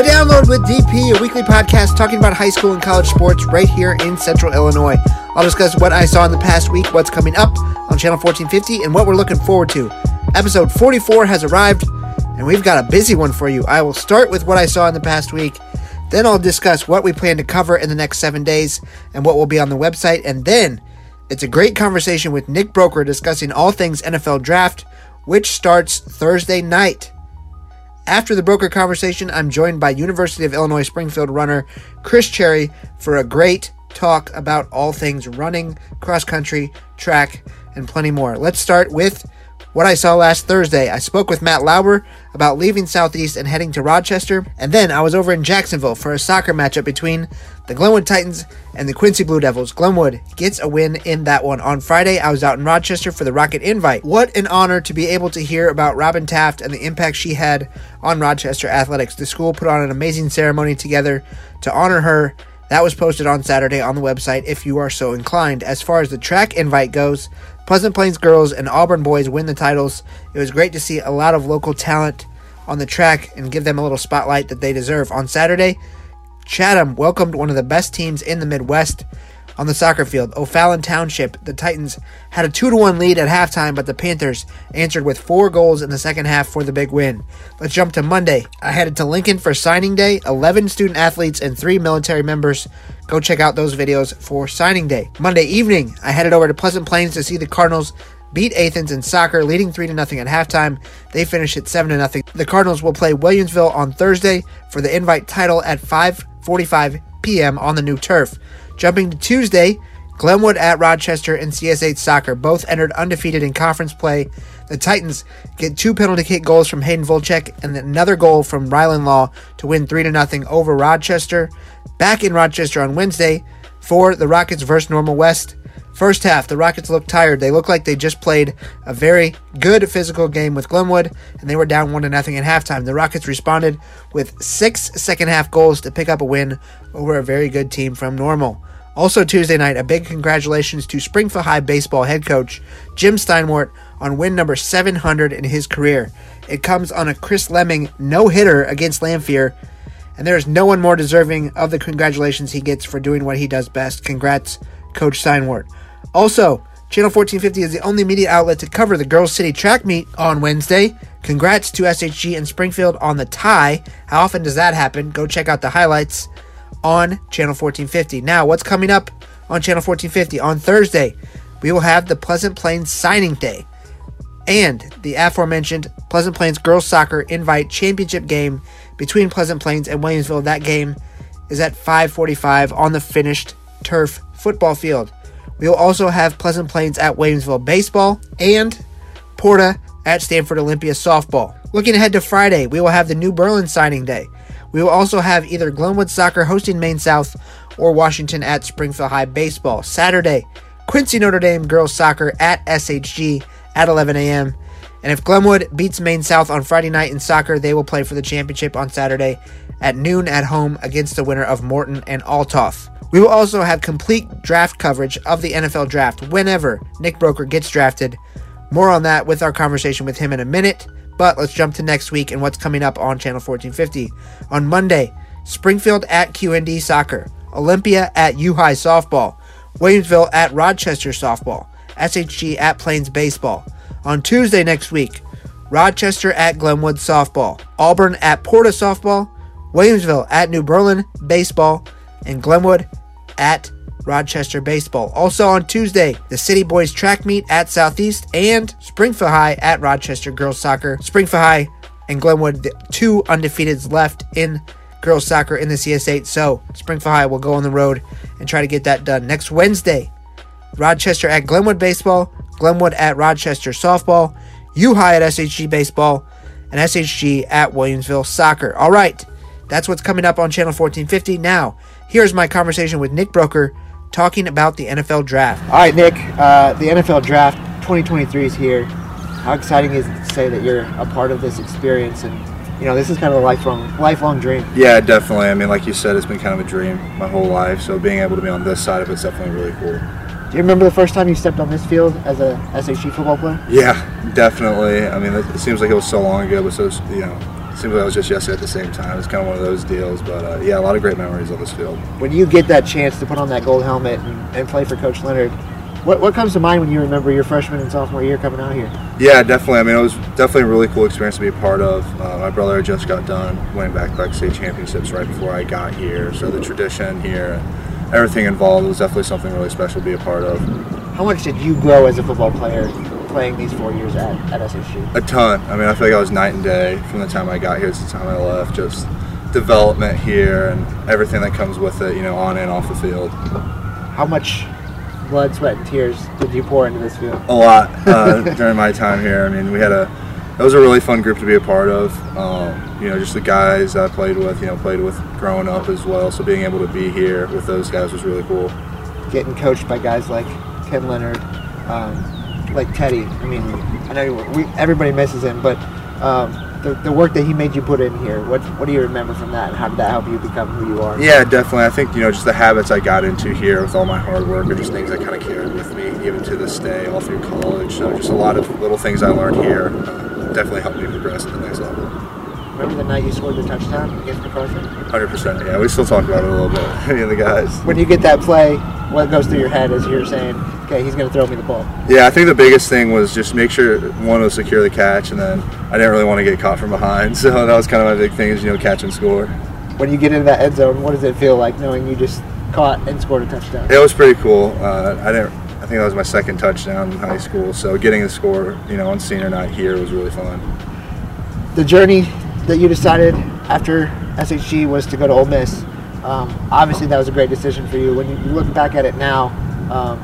The Download with DP, a weekly podcast talking about high school and college sports right here in Central Illinois. I'll discuss what I saw in the past week, what's coming up on Channel 1450, and what we're looking forward to. Episode 44 has arrived, and we've got a busy one for you. I will start with what I saw in the past week, then I'll discuss what we plan to cover in the next seven days and what will be on the website, and then it's a great conversation with Nick Broeker discussing all things NFL draft, which starts Thursday night. After the Broeker conversation, I'm joined by University of Illinois Springfield runner Chris Cherry for a great talk about all things running, cross country, track, and plenty more. Let's start with what I saw last Thursday. I spoke with Matt Lauber about leaving Southeast and heading to Rochester, and then I was over in Jacksonville for a soccer matchup between the Glenwood Titans and the Quincy Blue Devils. Glenwood gets a win in that one. On Friday, I was out in Rochester for the Rocket Invite. What an honor to be able to hear about Robin Taft and the impact she had on Rochester athletics. The school put on an amazing ceremony together to honor her. That was posted on Saturday on the website if you are so inclined. As far as the track invite goes, Pleasant Plains girls and Auburn boys win the titles. It was great to see a lot of local talent on the track and give them a little spotlight that they deserve. On Saturday, Chatham welcomed one of the best teams in the Midwest on the soccer field. O'Fallon Township, the Titans had a 2 to 1 lead at halftime, but the Panthers answered with four goals in the second half for the big win. Let's jump to Monday. I headed to Lincoln for signing day. 11 student athletes and 3 military members. Go check out those videos for signing day. Monday evening, I headed over to Pleasant Plains to see the Cardinals beat Athens in soccer, leading 3 0 at halftime. They finished at 7 0. The Cardinals will play Williamsville on Thursday for the invite title at 5:45 p.m. on the new turf. Jumping to Tuesday, Glenwood at Rochester and CS8 Soccer both entered undefeated in conference play. The Titans get two penalty kick goals from Hayden Volchek and another goal from Rylan Law to win 3 0 over Rochester. Back in Rochester on Wednesday for the Rockets versus Normal West. First half, the Rockets looked tired. They looked like they just played a very good physical game with Glenwood, and they were down one to nothing at halftime. The Rockets responded with six second half goals to pick up a win over a very good team from Normal. Also Tuesday night, a big congratulations to Springfield High baseball head coach Jim Steinwart on win number 700 in his career. It comes on a Chris Lemming no hitter against Lanphier, and there is no one more deserving of the congratulations he gets for doing what he does best. Congrats, Coach Steinwart. Also, Channel 1450 is the only media outlet to cover the Girls City track meet on Wednesday. Congrats to SHG and Springfield on the tie. How often does that happen? Go check out the highlights on Channel 1450. Now, what's coming up on Channel 1450? On Thursday, we will have the Pleasant Plains signing day and the aforementioned Pleasant Plains girls soccer invite championship game between Pleasant Plains and Williamsville. That game is at 5:45 on the finished turf football field. We will also have Pleasant Plains at Williamsville baseball and Porta at Stanford Olympia softball. Looking ahead to Friday, we will have the New Berlin signing day. We will also have either Glenwood Soccer hosting Maine South or Washington at Springfield High Baseball. Saturday, Quincy Notre Dame girls soccer at SHG at 11 a.m. And if Glenwood beats Maine South on Friday night in soccer, they will play for the championship on Saturday at noon at home against the winner of Morton and Althoff. We will also have complete draft coverage of the NFL draft whenever Nick Broeker gets drafted. More on that with our conversation with him in a minute. But let's jump to next week and what's coming up on Channel 1450. On Monday, Springfield at QND Soccer, Olympia at U High Softball, Williamsville at Rochester Softball, SHG at Plains Baseball. On Tuesday next week, Rochester at Glenwood Softball, Auburn at Porta Softball, Williamsville at New Berlin Baseball, and Glenwood at Rochester Baseball. Also on Tuesday, the City Boys track meet at Southeast and Springfield High at Rochester Girls Soccer. Springfield High and Glenwood, the two undefeateds left in girls soccer in the CS8. So Springfield High will go on the road and try to get that done. Next Wednesday, Rochester at Glenwood Baseball, Glenwood at Rochester Softball, U High at SHG Baseball, and SHG at Williamsville Soccer. All right, that's what's coming up on Channel 1450. Now, here's my conversation with Nick Broeker talking about the NFL draft. All right, Nick, uh, the NFL draft 2023 is here. How exciting is it to say that you're a part of this experience and you know, this is kind of a lifelong lifelong dream. Yeah, definitely. I mean, like you said, it's been kind of a dream my whole life. So being able to be on this side of it's definitely really cool. Do you remember the first time you stepped on this field as a SHG football player? Yeah, definitely. I mean, it seems like it was so long ago, but so you know, seems like it was just yesterday at the same time. It's kind of one of those deals, but uh, yeah, a lot of great memories on this field. When you get that chance to put on that gold helmet and, and play for Coach Leonard, what, what comes to mind when you remember your freshman and sophomore year coming out here? Yeah, definitely. I mean, it was definitely a really cool experience to be a part of. Uh, my brother just got done winning back-to-back state championships right before I got here, so the tradition here, everything involved, was definitely something really special to be a part of. How much did you grow as a football player playing these four years at, at SSU? A ton. I mean, I feel like I was night and day from the time I got here to the time I left. Just development here and everything that comes with it, you know, on and off the field. How much blood, sweat, and tears did you pour into this field? A lot uh, during my time here. I mean, we had a it was a really fun group to be a part of. Um, you know, just the guys I played with, you know, played with growing up as well. So being able to be here with those guys was really cool. Getting coached by guys like Tim Leonard, um, like Teddy. I mean, I know we, everybody misses him, but um, the, the work that he made you put in here, what what do you remember from that, and how did that help you become who you are? Yeah, definitely. I think you know just the habits I got into here with all my hard work are just things I kind of carried with me even to this day, all through college. So just a lot of little things I learned here uh, definitely helped me progress to the next level. Remember the night you scored the touchdown against MacArthur? Hundred percent. Yeah, we still talk about it a little bit. Me and the guys. When you get that play, what goes through your head as you're saying, "Okay, he's going to throw me the ball"? Yeah, I think the biggest thing was just make sure one was secure the catch, and then I didn't really want to get caught from behind. So that was kind of my big thing is you know catch and score. When you get into that end zone, what does it feel like knowing you just caught and scored a touchdown? It was pretty cool. Uh, I didn't. I think that was my second touchdown in high school. So getting the score, you know, on senior night here was really fun. The journey that you decided after SHG was to go to Ole Miss. Um, obviously, that was a great decision for you. When you look back at it now, um,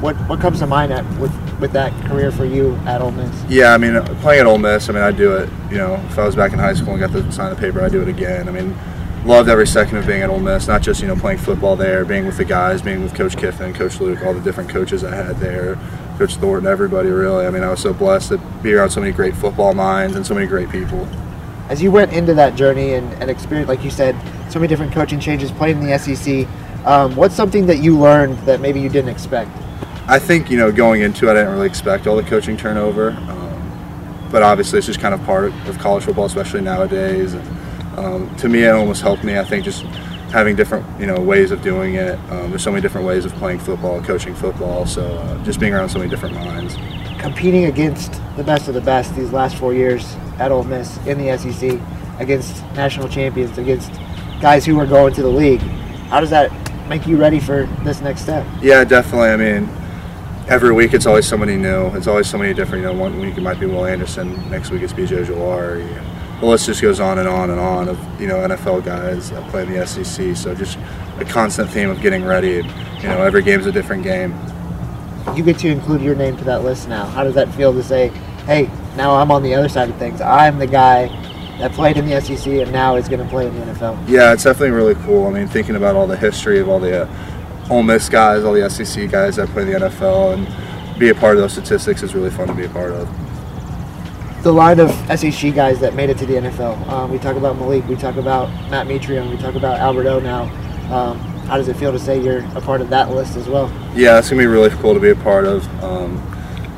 what what comes to mind at, with with that career for you at Ole Miss? Yeah, I mean, playing at Ole Miss, I mean, I'd do it. You know, if I was back in high school and got to sign the paper, I'd do it again. I mean, loved every second of being at Ole Miss. Not just you know playing football there, being with the guys, being with Coach Kiffin, Coach Luke, all the different coaches I had there, Coach Thornton, everybody really. I mean, I was so blessed to be around so many great football minds and so many great people. As you went into that journey and, and experience, like you said, so many different coaching changes, playing in the SEC. Um, what's something that you learned that maybe you didn't expect? I think you know going into it, I didn't really expect all the coaching turnover, um, but obviously it's just kind of part of college football, especially nowadays. And, um, to me, it almost helped me. I think just having different you know ways of doing it. Um, there's so many different ways of playing football, coaching football. So uh, just being around so many different minds. Competing against the best of the best these last four years at Ole Miss in the SEC, against national champions, against guys who are going to the league. How does that make you ready for this next step? Yeah, definitely. I mean, every week it's always somebody new. It's always somebody different. You know, one week it might be Will Anderson, next week it's BJ Ojulari. The list just goes on and on and on of you know NFL guys that play in the SEC. So just a constant theme of getting ready. You know, every game's a different game. You get to include your name to that list now. How does that feel to say, hey, now I'm on the other side of things. I'm the guy that played in the SEC and now is going to play in the NFL. Yeah, it's definitely really cool. I mean, thinking about all the history of all the uh, Ole Miss guys, all the SEC guys that play in the NFL, and be a part of those statistics is really fun to be a part of. The line of SEC guys that made it to the NFL. Um, we talk about Malik, we talk about Matt Mitrione, we talk about Albert O now. Um, how does it feel to say you're a part of that list as well? Yeah, it's gonna be really cool to be a part of. Um,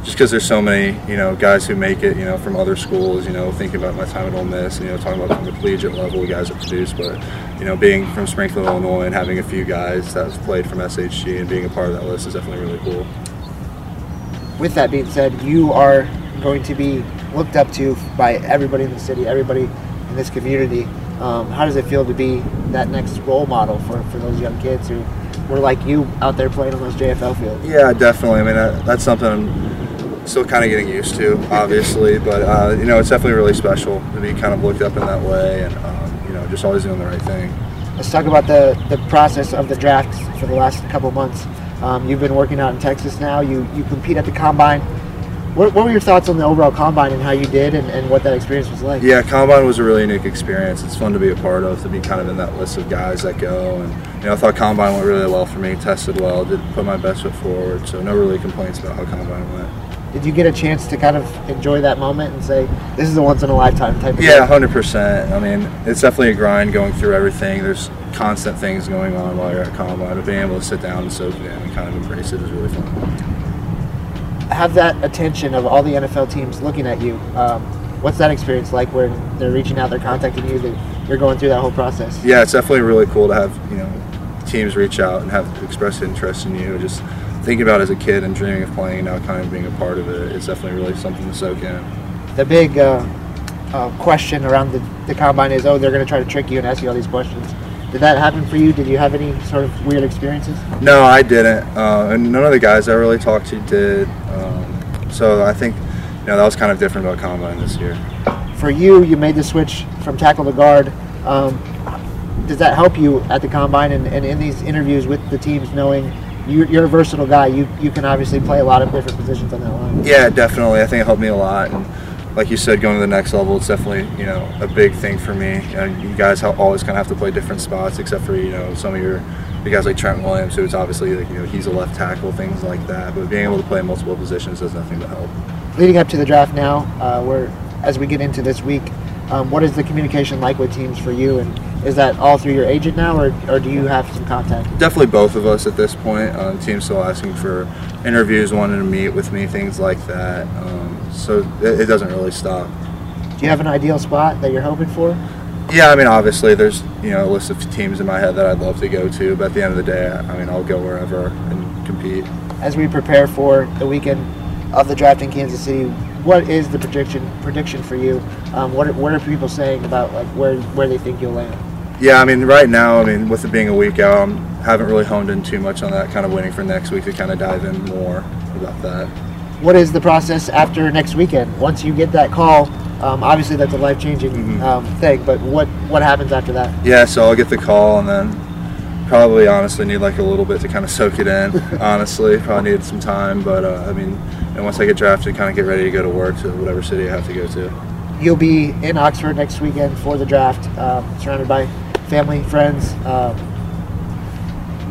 just because there's so many, you know, guys who make it, you know, from other schools, you know, thinking about my time at Ole Miss, you know, talking about from the collegiate level, guys have produced, but, you know, being from Springfield, Illinois, and having a few guys that have played from SHG and being a part of that list is definitely really cool. With that being said, you are going to be looked up to by everybody in the city, everybody in this community. Um, how does it feel to be that next role model for, for those young kids who were like you out there playing on those JFL fields? Yeah, definitely. I mean, that, that's something I'm still kind of getting used to, obviously, but uh, you know, it's definitely really special to be kind of looked up in that way, and um, know, just always doing the right thing. Let's talk about the, the process of the draft for the last couple months. Um, you've been working out in Texas now. You you compete at the combine. What, what were your thoughts on the overall combine and how you did and, and what that experience was like? Yeah, combine was a really unique experience. It's fun to be a part of, to be kind of in that list of guys that go. And you know, I thought combine went really well for me. Tested well, did put my best foot forward. So no really complaints about how combine went. Did you get a chance to kind of enjoy that moment and say, "This is a once in a lifetime type"? of Yeah, hundred percent. I mean, it's definitely a grind going through everything. There's constant things going on while you're at combine, but being able to sit down and soak it in and kind of embrace it is really fun. Have that attention of all the NFL teams looking at you. Um, What's that experience like where they're reaching out, they're contacting you, that you're going through that whole process? Yeah, it's definitely really cool to have you know teams reach out and have express interest in you. Just thinking about as a kid and dreaming of playing, now kind of being a part of it, it's definitely really something to soak in. The big uh, uh, question around the, the combine is, oh, they're going to try to trick you and ask you all these questions. Did that happen for you? Did you have any sort of weird experiences? No, I didn't, uh, and none of the guys I really talked to did. Um, so I think you know that was kind of different about combine this year. For you, you made the switch from tackle to guard. Um, does that help you at the combine and, and in these interviews with the teams, knowing you, you're a versatile guy? You you can obviously play a lot of different positions on that line. Yeah, definitely. I think it helped me a lot. And like you said, going to the next level, it's definitely you know a big thing for me. You, know, you guys always kind of have to play different spots, except for you know some of your you guys like Trent Williams, who is obviously like, you know he's a left tackle, things like that. But being able to play multiple positions does nothing but help. Leading up to the draft now, uh, where as we get into this week, um, what is the communication like with teams for you? And is that all through your agent now, or, or do you have some contact? Definitely both of us at this point. Uh, the team's still asking for interviews, wanting to meet with me, things like that. Um, so it, it doesn't really stop. Do you have an ideal spot that you're hoping for? Yeah, I mean, obviously, there's you know a list of teams in my head that I'd love to go to, but at the end of the day, I mean, I'll go wherever and compete. As we prepare for the weekend of the draft in Kansas City, what is the prediction prediction for you? Um, what are, what are people saying about like where where they think you'll land? Yeah, I mean, right now, I mean, with it being a week out, I haven't really honed in too much on that. Kind of waiting for next week to kind of dive in more about that. What is the process after next weekend? Once you get that call, um, obviously that's a life changing Mhm. um, thing. But what what happens after that? Yeah, so I'll get the call and then probably honestly need like a little bit to kind of soak it in. honestly, probably need some time, but uh, I mean, and once I get drafted, kind of get ready to go to work to whatever city I have to go to. You'll be in Oxford next weekend for the draft, um, surrounded by family, friends. Um,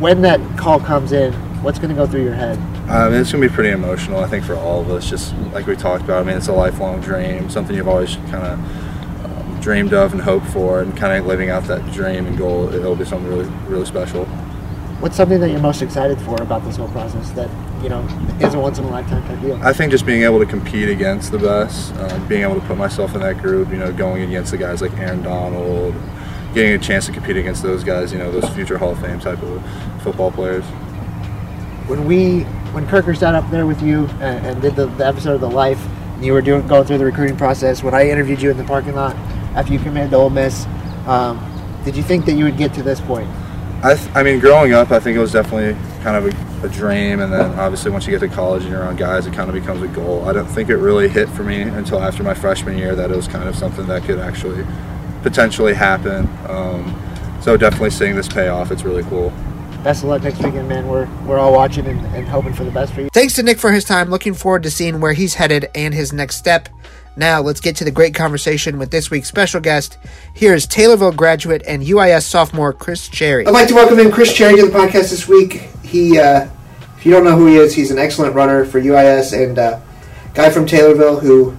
when that call comes in, what's going to go through your head? Mean, it's gonna be pretty emotional. I think for all of us, just like we talked about. I mean, it's a lifelong dream, something you've always kind of um, dreamed of and hoped for, and kind of living out that dream and goal. It'll be something really, really special. What's something that you're most excited for about this whole process that you know is a once in a lifetime type deal? I think just being able to compete against the best, um, being able to put myself in that group, you know, going against the guys like Aaron Donald, getting a chance to compete against those guys, you know, those future Hall of Fame type of football players. when we when Kirker sat up there with you and, and did the, the episode of the life, and you were doing going through the recruiting process. When I interviewed you in the parking lot after you committed to Ole Miss, um, did you think that you would get to this point? I, th- I mean, growing up, I think it was definitely kind of a, a dream, and then obviously once you get to college and you're around guys, it kind of becomes a goal. I don't think it really hit for me until after my freshman year that it was kind of something that could actually potentially happen. Um, so definitely seeing this pay off, it's really cool. Best of luck next weekend, man. We're we're all watching and, and hoping for the best for you. Thanks to Nick for his time. Looking forward to seeing where he's headed and his next step. Now, let's get to the great conversation with this week's special guest. Here's Taylorville graduate and UIS sophomore Chris Cherry. I'd like to welcome in Chris Cherry to the podcast this week. He, uh, if you don't know who he is, he's an excellent runner for UIS and uh, guy from Taylorville who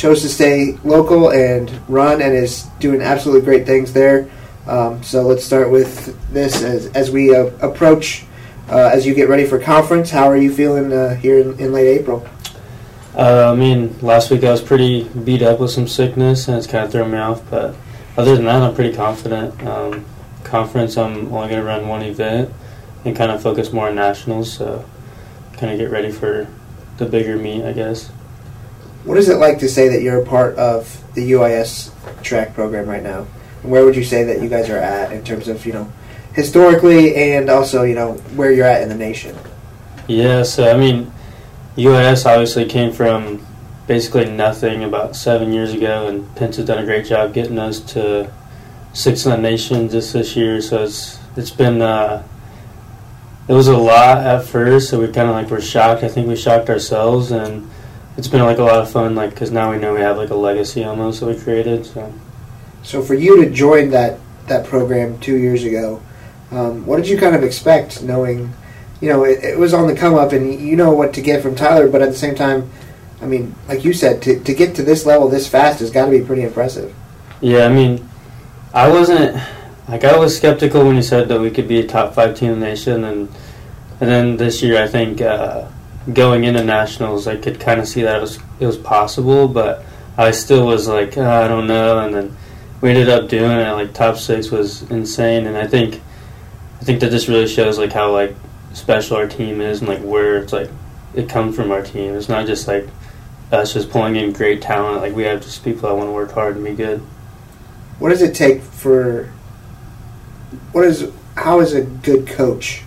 chose to stay local and run and is doing absolutely great things there. Um, so let's start with this as, as we uh, approach, uh, as you get ready for conference. How are you feeling uh, here in, in late April? Uh, I mean, last week I was pretty beat up with some sickness, and it's kind of thrown me off. But other than that, I'm pretty confident. Um, conference, I'm only going to run one event and kind of focus more on nationals. So, kind of get ready for the bigger meet, I guess. What is it like to say that you're a part of the UIS track program right now? And where would you say that you guys are at in terms of, you know, historically and also, you know, where you're at in the nation? Yeah, so I mean, UIS obviously came from basically nothing about seven years ago, and Pence has done a great job getting us to six in the nation just this year. So it's it's been uh, it was a lot at first, so we kind of like were shocked. I think we shocked ourselves, and it's been like a lot of fun, like because now we know we have like a legacy almost that we created. So So for you to join that, that program two years ago, um, what did you kind of expect knowing, you know, it, it was on the come up and you know what to get from Tyler, but at the same time, I mean, like you said, to, to get to this level this fast has got to be pretty impressive. yeah, I mean, I wasn't like I was skeptical when you said that we could be a top five team in the nation, and and then this year I think uh, going into nationals I could kind of see that it was it was possible, but I still was like, oh, I don't know, and then we ended up doing it. Like top six was insane, and I think I think that just really shows like how like special our team is and like where it's like it comes from our team. It's not just like us just pulling in great talent. Like we have just people that want to work hard and be good. What does it take for? What is how is a good coach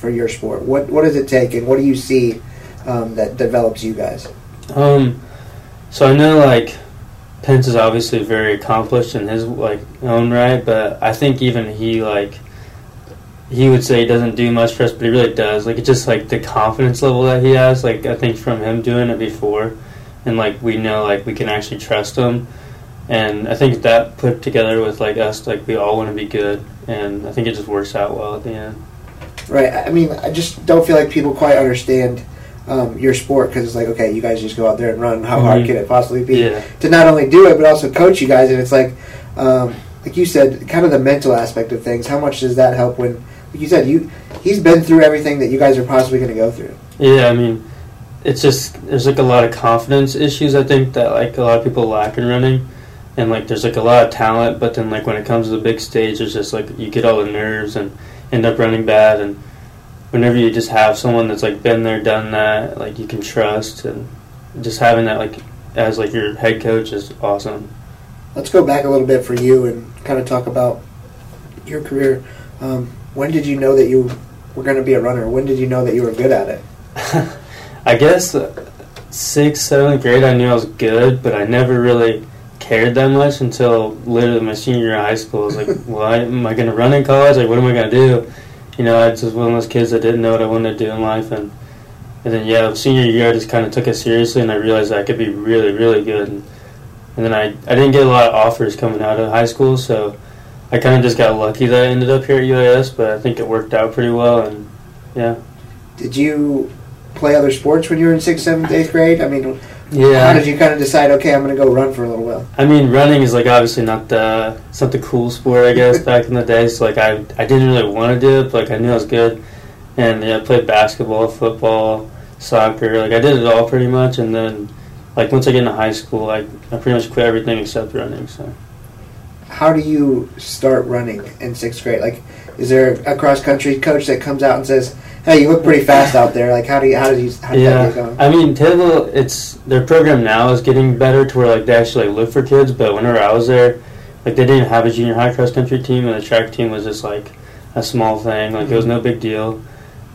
for your sport? What what does it take, and what do you see um, that develops you guys? Um, so I know like Pence is obviously very accomplished in his like own right, but I think even he like he would say he doesn't do much for us, but he really does. Like it's just like the confidence level that he has. Like I think from him doing it before, and like we know like we can actually trust him, and I think that put together with like us, like we all want to be good, and I think it just works out well at the end. Right. I mean, I just don't feel like people quite understand um, your sport because it's like, okay, you guys just go out there and run. How mm-hmm. hard can it possibly be yeah. to not only do it but also coach you guys? And it's like, um, like you said, kind of the mental aspect of things. How much does that help when? like you said, you he's been through everything that you guys are possibly going to go through. Yeah, I mean, it's just there's like a lot of confidence issues. I think that like a lot of people lack in running, and like there's like a lot of talent, but then like when it comes to the big stage, it's just like you get all the nerves and end up running bad. And whenever you just have someone that's like been there, done that, like you can trust, and just having that like as like your head coach is awesome. Let's go back a little bit for you and kind of talk about your career. Um, when did you know that you were going to be a runner? When did you know that you were good at it? I guess uh, sixth, seventh grade, I knew I was good, but I never really cared that much until literally my senior year of high school. I was like, well, am I going to run in college? Like, what am I going to do? You know, I was just one of those kids that didn't know what I wanted to do in life. And, and then, yeah, senior year, I just kind of took it seriously, and I realized that I could be really, really good. And, and then I, I didn't get a lot of offers coming out of high school, so I kind of just got lucky that I ended up here at UIS, but I think it worked out pretty well, and yeah. Did you play other sports when you were in sixth, seventh, eighth grade? I mean, yeah. How did you kind of decide? Okay, I'm going to go run for a little while. I mean, running is like obviously not the it's not the cool sport, I guess, back in the day. So like I I didn't really want to do it, but like I knew I was good, and yeah, I played basketball, football, soccer. Like I did it all pretty much, and then like once I get into high school, I I pretty much quit everything except running. So how do you start running in sixth grade? Like, is there a cross country coach that comes out and says, "Hey, you look pretty fast out there"? Like, how do you how do you how do yeah. going? I mean, Taylorville, it's their program now is getting better to where like they actually like, look for kids. But whenever I was there, like they didn't have a junior high cross country team, and the track team was just like a small thing. Like mm-hmm. it was mm-hmm. no big deal,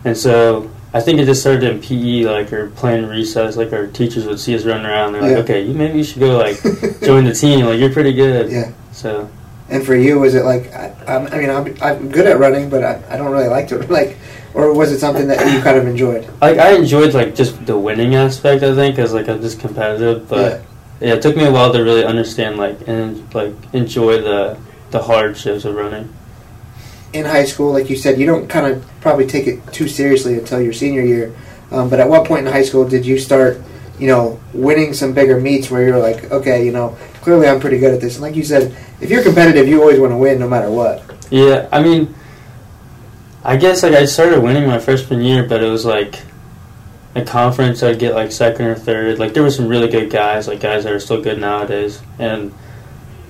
and so I think it just started in PE, like or playing recess. Like our teachers would see us running around. And they're yeah. like, "Okay, you maybe you should go like join the team. Like you're pretty good." Yeah. So. And for you, was it like I, I mean I'm, I'm good at running, but I, I don't really like to like, or was it something that you kind of enjoyed? Like I enjoyed like just the winning aspect. I think because like I'm just competitive, but yeah. yeah. it took me a while to really understand like and like enjoy the the hardships of running. In high school, like you said, you don't kind of probably take it too seriously until your senior year. Um, but at what point in high school did you start, you know, winning some bigger meets where you're like, okay, you know, clearly I'm pretty good at this. And like you said, if you're competitive, you always want to win no matter what. Yeah, I mean, I guess like I started winning my freshman year, but it was like a conference I'd get like second or third. Like there were some really good guys, like guys that are still good nowadays. And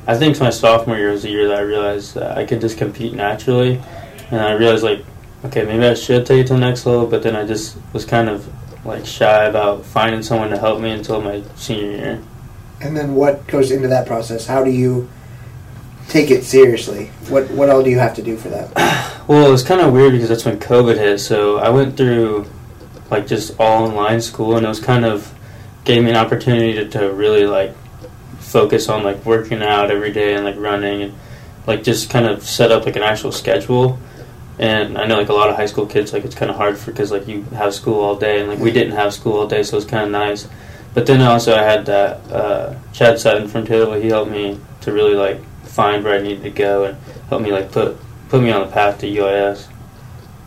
I think my sophomore year was the year that I realized that I could just compete naturally, and I realized like, okay, maybe I should take it to the next level. But then I just was kind of like shy about finding someone to help me until my senior year. And then what goes into that process? How do you take it seriously? What what all do you have to do for that? Well, it was kind of weird because that's when COVID hit. So I went through like just all online school, and it was kind of gave me an opportunity to, to really like focus on like working out every day and like running and like just kind of set up like an actual schedule. And I know like a lot of high school kids like it's kind of hard for because like you have school all day and like we didn't have school all day, so it's kind of nice. But then also I had that uh, Chad Sutton from Taylor. He helped me to really like find where I needed to go and help me like put put me on the path to UIS.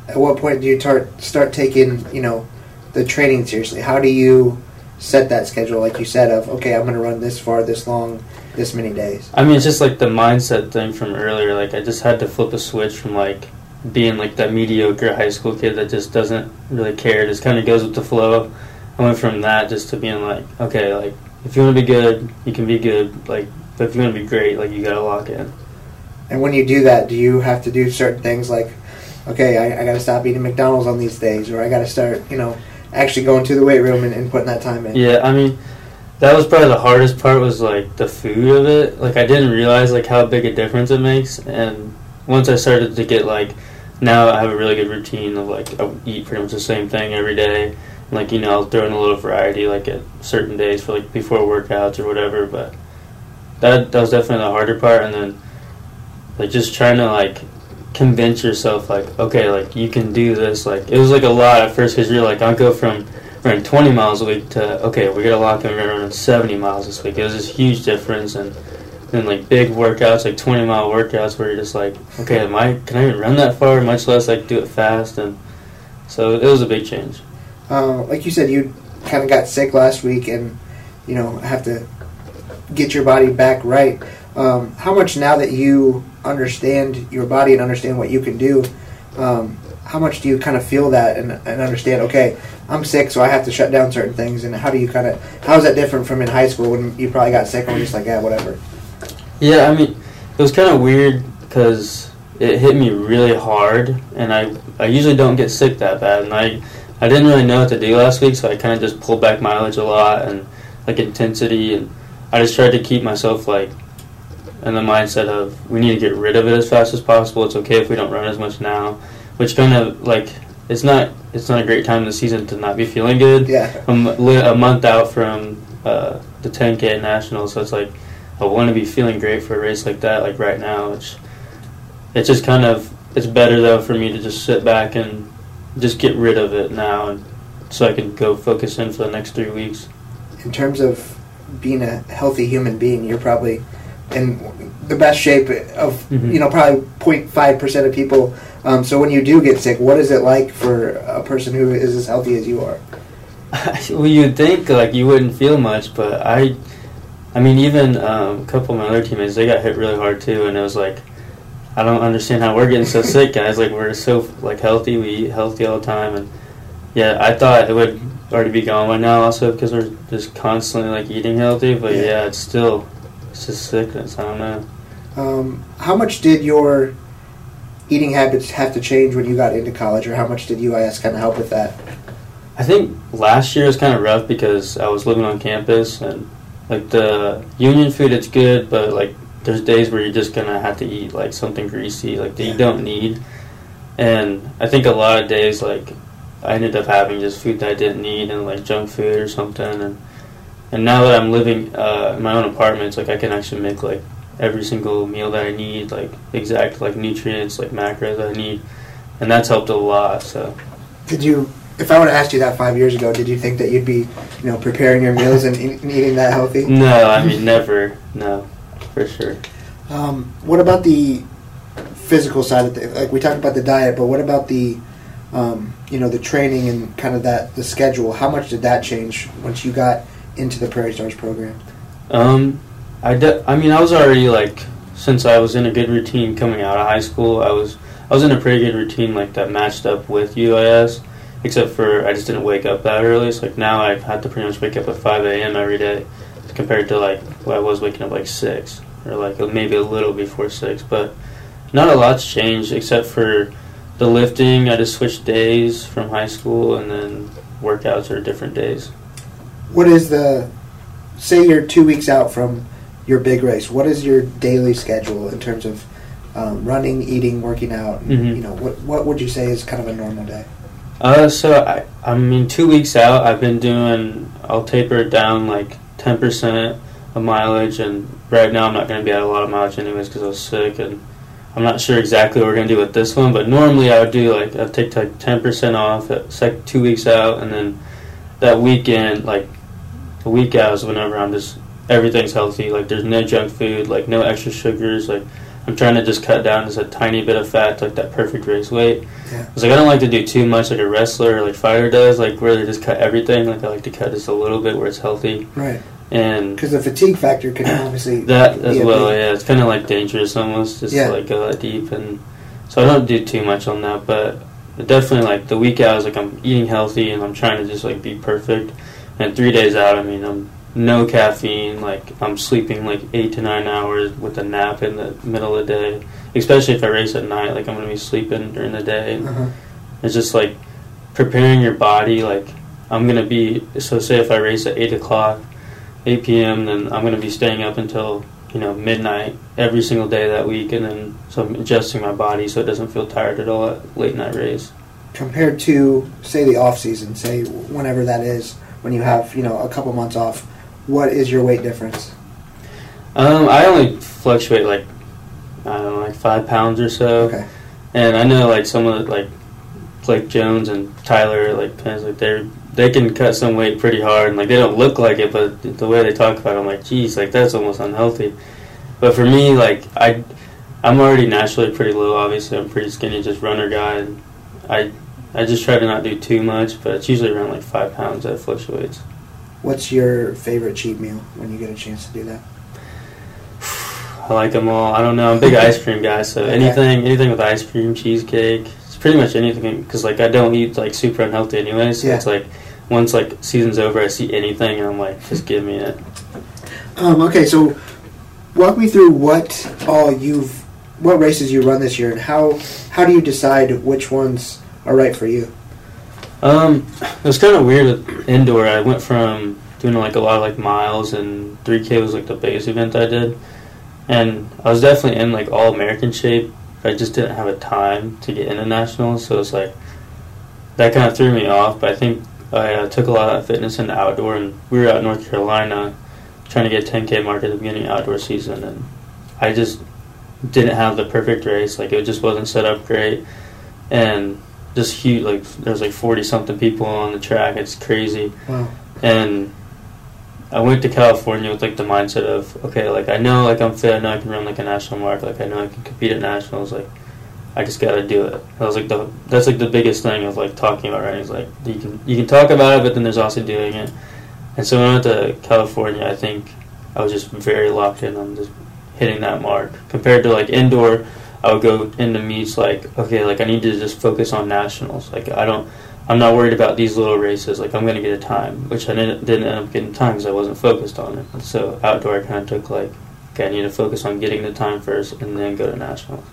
At what point do you start start taking you know the training seriously? How do you set that schedule, like you said, of okay, I'm going to run this far, this long, this many days? I mean, it's just like the mindset thing from earlier. Like I just had to flip a switch from like being like that mediocre high school kid that just doesn't really care, just kind of goes with the flow I went from that just to being like, okay, like if you want to be good, you can be good. Like, but if you want to be great, like you gotta lock in. And when you do that, do you have to do certain things like, okay, I, I got to stop eating McDonald's on these days, or I got to start, you know, actually going to the weight room and, and putting that time in? Yeah, I mean, that was probably the hardest part was like the food of it. Like I didn't realize like how big a difference it makes, and once I started to get like, now I have a really good routine of like I eat pretty much the same thing every day. Like you know, I'll throw in a little variety like at certain days for like before workouts or whatever. But that that was definitely the harder part, and then like just trying to like convince yourself like okay like you can do this. Like it was like a lot at first because you're like I'll go from running 20 miles a week to okay we gotta lock in we're gonna run 70 miles this week. It was this huge difference. And then like big workouts like 20 mile workouts where you're just like okay am I can I even run that far much less like do it fast? And so it was a big change. Uh, like you said, you kind of got sick last week, and you know have to get your body back right. Um, how much now that you understand your body and understand what you can do, um, how much do you kind of feel that and, and understand? Okay, I'm sick, so I have to shut down certain things. And how do you kind of how is that different from in high school when you probably got sick and were just like, yeah, whatever. Yeah, I mean, it was kind of weird because it hit me really hard, and I I usually don't get sick that bad, and I I didn't really know what to do last week, so I kind of just pulled back mileage a lot and like intensity, and I just tried to keep myself like in the mindset of we need to get rid of it as fast as possible. It's okay if we don't run as much now, which kind of like it's not it's not a great time in the season to not be feeling good. Yeah, I'm li- a month out from uh, the 10K at Nationals, so it's like I want to be feeling great for a race like that, like right now. Which it's just kind of it's better though for me to just sit back and just get rid of it now, and so I can go focus in for the next three weeks. in terms of being a healthy human being, you're probably in the best shape of Mhm. you know probably 0.5 percent of people. Um, so when you do get sick, what is it like for a person who is as healthy as you are? well, you'd think like you wouldn't feel much, but I, I mean, even um, a couple of my other teammates they got hit really hard too, and it was like, I don't understand how we're getting so sick, guys. Like we're so like healthy, we eat healthy all the time, and yeah, I thought it would already be gone by now, also because we're just constantly like eating healthy, but Yeah. yeah, it's still it's just sickness. I don't know. Um, how much did your eating habits have to change when you got into college, or how much did UIS kind of help with that? I think last year was kind of rough because I was living on campus and like the union food, it's good, but like there's days where you're just gonna have to eat like something greasy, like that Yeah. you don't need. And I think a lot of days, like I ended up having just food that I didn't need and like junk food or something. And and now that I'm living uh, in my own apartment, it's like I can actually make like every single meal that I need, like exact like nutrients, like macros that I need, and that's helped a lot. So. Did you? If I would have asked you that five years ago, did you think that you'd be, you know, preparing your meals and, eat- and eating that healthy? No, I mean never. No, for sure. Um, what about the physical side of things? Like we talked about the diet, but what about the, um, you know, the training and kind of that the schedule? How much did that change once you got into the Prairie Stars program? Um, I, de- I mean, I was already like since I was in a good routine coming out of high school. I was I was in a pretty good routine like that matched up with UIS, except for I just didn't wake up that early. So like now I've had to pretty much wake up at five a.m. every day, compared to like I was waking up like six or like maybe a little before six. But not a lot's changed except for the lifting. I just switched days from high school, and then workouts are different days. What is the? Say you're two weeks out from your big race. What is your daily schedule in terms of um, running, eating, working out? Mhm. You know, what what would you say is kind of a normal day? Uh, so I, I mean, two weeks out, I've been doing. I'll taper it down like ten percent of mileage, and right now I'm not going to be at a lot of mileage anyways because I was sick, and I'm not sure exactly what we're going to do with this one. But normally I would do like I'd take like ten percent off at sec- two weeks out, and then that weekend, like week out whenever I'm just everything's healthy. Like there's no junk food, like no extra sugars, like. I'm trying to just cut down just a tiny bit of fat, like that perfect race weight. Yeah. It's like I don't like to do too much like a wrestler or like fighter does, like where they just cut everything. Like I like to cut just a little bit where it's healthy, Right. and Because the fatigue factor can obviously that as well. Yeah, it's kind of like dangerous almost, just Yeah. like go that deep, and so I don't do too much on that. But definitely like the week out is like I'm eating healthy and I'm trying to just like be perfect. And three days out, I mean I'm no caffeine. Like I'm sleeping like eight to nine hours with a nap in the middle of the day. Especially if I race at night, like I'm gonna be sleeping during the day. Uh-huh. It's just like preparing your body. Like I'm gonna be so say if I race at eight o'clock, eight p.m., then I'm gonna be staying up until you know midnight every single day that week, and then so I'm adjusting my body so it doesn't feel tired at all at late night race. Compared to say the off season, say whenever that is, when you have you know a couple months off, what is your weight difference? Um, I only fluctuate like I don't know, like five pounds or so. Okay. And I know like some of the, like Blake Jones and Tyler like Pence, like they they can cut some weight pretty hard and like they don't look like it, but the way they talk about it, I'm like, geez, like that's almost unhealthy. But for me, like I I'm already naturally pretty low. Obviously, I'm pretty skinny, just runner guy. And I I just try to not do too much, but it's usually around like five pounds that fluctuates. What's your favorite cheat meal when you get a chance to do that? I like them all. I don't know. I'm a big ice cream guy, so Okay. anything anything with ice cream, cheesecake, it's pretty much anything. Because like I don't eat like super unhealthy anyway, so Yeah. it's like once like season's over, I see anything and I'm like, just give me it. Um, okay, so walk me through what all you've, what races you run this year, and how how do you decide which ones are right for you? Um, it was kind of weird with indoor. I went from doing like a lot of like miles and 3K was like the base event I did, and I was definitely in like all American shape. I just didn't have a time to get into nationals, so it's like that kind of threw me off. But I think I uh, took a lot of fitness into outdoor, and we were out in North Carolina trying to get 10K mark at the beginning of outdoor season, and I just didn't have the perfect race. Like it just wasn't set up great, and just huge. Like there's like 40 something people on the track. It's crazy, Wow. and I went to California with like the mindset of okay, like I know like I'm fit. I know I can run like a national mark. Like I know I can compete at nationals. Like I just got to do it. That was like the that's like the biggest thing of like talking about running is like you can you can talk about it, but then there's also doing it. And so when I went to California, I think I was just very locked in on just hitting that mark. Compared to like indoor, I would go into meets like okay, like I need to just focus on nationals. Like I don't. I'm not worried about these little races. Like I'm going to get a time, which I didn't, didn't end up getting time because I wasn't focused on it. And so outdoor, I kind of took like, okay, I need to focus on getting the time first, and then go to nationals.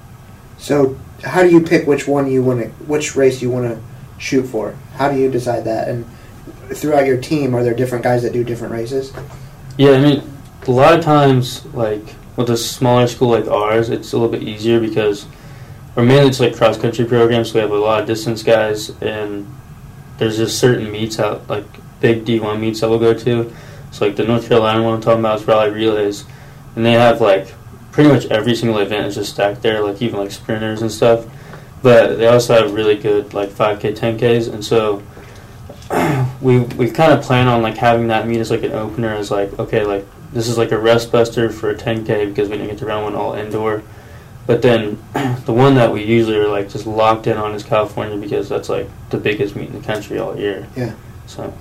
So how do you pick which one you want to, which race you want to shoot for? How do you decide that? And throughout your team, are there different guys that do different races? Yeah, I mean, a lot of times, like with a smaller school like ours, it's a little bit easier because, or mainly it's like cross country programs. So we have a lot of distance guys, and there's just certain meets out, like big D1 meets that we'll go to. So like the North Carolina one I'm talking about is Raleigh Relays, and they have like pretty much every single event is just stacked there, like even like sprinters and stuff. But they also have really good like 5K, 10Ks, and so we we kind of plan on like having that meet as like an opener as like okay like this is like a rust buster for a 10k because we didn't get to run one all indoor but then the one that we usually are like just locked in on is california because that's like the biggest meet in the country all year Yeah. so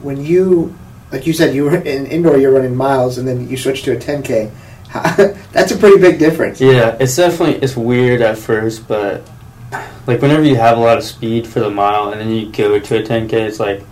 When you, like you said, you were in indoor, you're running miles, and then you switch to a 10k. That's a pretty big difference. yeah it's definitely it's weird at first but like whenever you have a lot of speed for the mile and then you go to a 10k it's like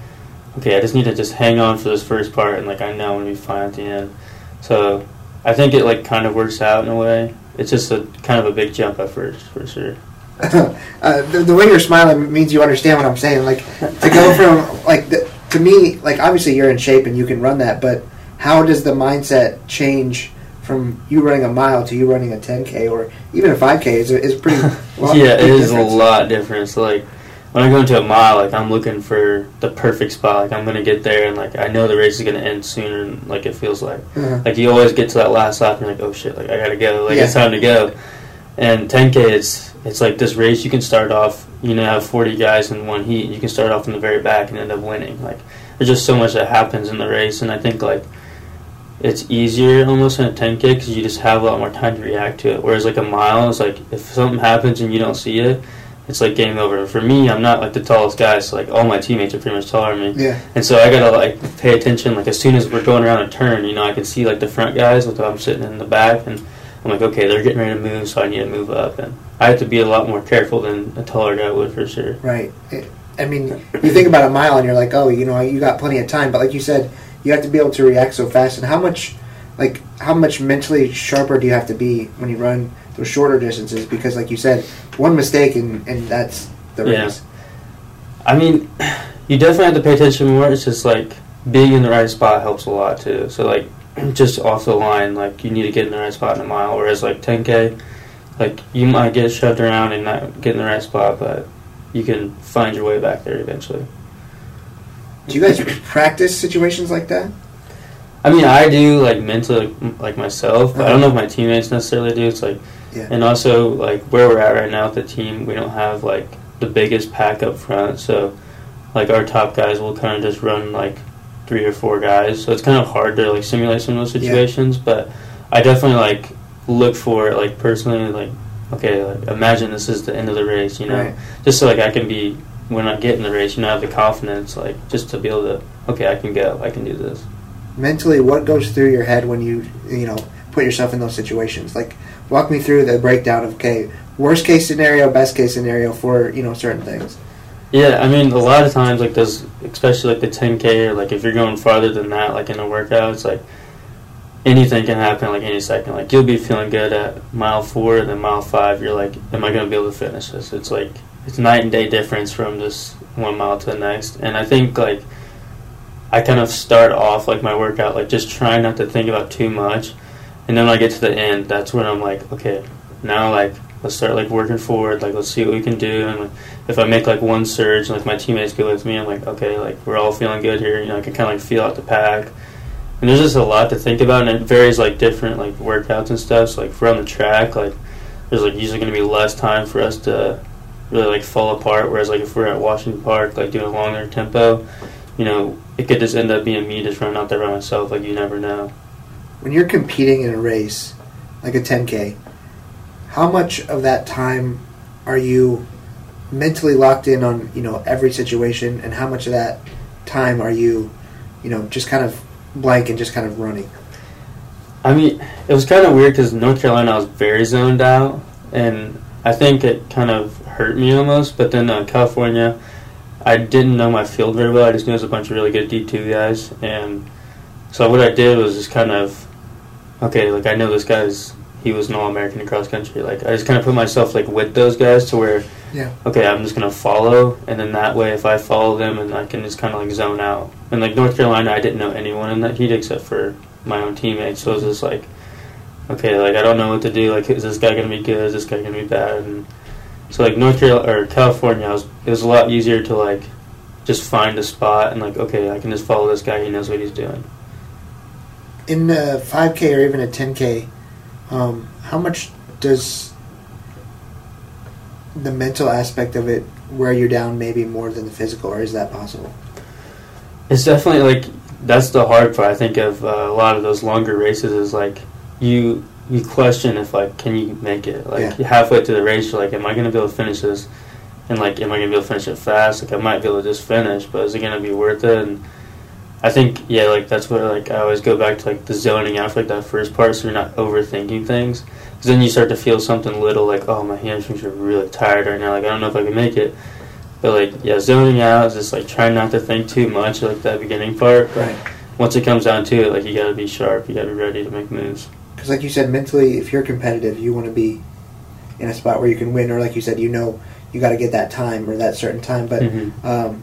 okay i just need to just hang on for this first part and like i know i'm gonna be fine at the end so i think it like kind of works out in a way it's just a kind of a big jump at first for sure uh, the, the way you're smiling means you understand what I'm saying. Like to go from like the, to me, like obviously you're in shape and you can run that, but how does the mindset change from you running a mile to you running a 10k or even a 5k? Is is pretty. yeah it is difference. a lot different so like when i go into a mile like i'm looking for the perfect spot like i'm gonna get there and like i know the race is gonna end sooner than like it feels like Uh-huh. Like you always get to that last lap, and you're like, "Oh shit! Like I gotta go. Like Yeah. it's time to go." And 10k, it's it's like this race. You can start off, you know, have 40 guys in one heat. You can start off in the very back and end up winning. Like there's just so much that happens in the race, and I think like it's easier almost in a 10k because you just have a lot more time to react to it. Whereas like a mile is like if something happens and you don't see it, it's like game over. For me, I'm not like the tallest guy, so like all my teammates are pretty much taller than me. Yeah. And so I gotta like pay attention. Like as soon as we're going around a turn, you know, I can see like the front guys with I'm sitting in the back, and I'm like, okay, they're getting ready to move, so I need to move up, and I have to be a lot more careful than a taller guy would for sure. Right. It, I mean, you think about a mile and you're like, oh, you know, you got plenty of time. But like you said, you have to be able to react so fast. And how much, like, how much mentally sharper do you have to be when you run those shorter distances? Because, like you said, one mistake and, and that's the Yeah. race. I mean, you definitely have to pay attention more. It's just like being in the right spot helps a lot too. So like just off the line, like you need to get in the right spot in a mile. Whereas like 10k, like you might get shoved around and not get in the right spot, but you can find your way back there eventually. Do you guys practice situations like that? I mean, I do like mentally, like myself. But I don't know if my teammates necessarily do. It's like, Yeah. and also like where we're at right now with the team, we don't have like the biggest pack up front. So, like our top guys will kind of just run like three or four guys. So it's kind of hard to like simulate some of those Yeah. situations. But I definitely like look for it, like personally, like okay, like imagine this is the end of the race, you know, Right. just so like I can be when I get in the race, you know, I have the confidence, like just to be able to okay, I can go, I can do this. Mentally, what goes through your head when you, you know, put yourself in those situations? Like, walk me through the breakdown of, okay, worst case scenario, best case scenario for, you know, certain things. Yeah, I mean, a lot of times, like those, especially like the 10K, or like if you're going farther than that, like in a workout, it's like anything can happen, like any second. Like you'll be feeling good at mile four, and then mile five, you're like, am I going to be able to finish this? It's like, it's night and day difference from just one mile to the next. And I think, like, I kind of start off like my workout, like just trying not to think about too much. And then when I get to the end, that's when I'm like, okay, now like let's start like working forward, like let's see what we can do. And like, if I make like one surge, and like my teammates go with me, I'm like, okay, like we're all feeling good here. You know, I can kind of like feel out the pack. And there's just a lot to think about, and it varies like different like workouts and stuff. So like if we're on the track, like there's like usually going to be less time for us to really like fall apart. Whereas like if we're at Washington Park, like doing a longer tempo, you know, it could just end up being me just running out there by myself. Like you never know. When you're competing in a race, like a 10K, how much of that time are you mentally locked in on, you know, every situation, and how much of that time are you, you know, just kind of blank and just kind of running? I mean, it was kind of weird because North Carolina was very zoned out, and I think it kind of hurt me almost. But then uh, California, I didn't know my field very well. I just knew it was a bunch of really good D two guys, and so what I did was just kind of, okay, like I know this guy's he was an all American in cross country. Like I just kind of put myself like with those guys to where, Yeah. okay, I'm just gonna follow, and then that way if I follow them, and I can just kind of like zone out. And like North Carolina, I didn't know anyone in that heat except for my own teammates. So it was just like, okay, like I don't know what to do. Like, is this guy gonna be good? Is this guy gonna be bad? And so like North Carolina or California, I was, it was a lot easier to like just find a spot and like, okay, I can just follow this guy. He knows what he's doing. In a 5K or even a 10K, um, how much does the mental aspect of it wear you down maybe more than the physical, or is that possible? It's definitely like that's the hard part. I think of uh, a lot of those longer races is like you you question if like can you make it like halfway through the race you're like am I gonna be able to finish this and like am I gonna be able to finish it fast like I might be able to just finish but is it gonna be worth it and I think yeah like that's what like I always go back to like the zoning out for like that first part so you're not overthinking things. Because then you start to feel something little like oh my hamstrings are really tired right now. Like I don't know if I can make it. But like yeah zoning out is just like trying not to think too much like that beginning part. Right. once it comes down to it like you gotta be sharp. You gotta be ready to make moves. Because, like you said, mentally, if you're competitive, you want to be in a spot where you can win, or like you said, you know, you got to get that time or that certain time. But Mhm. um,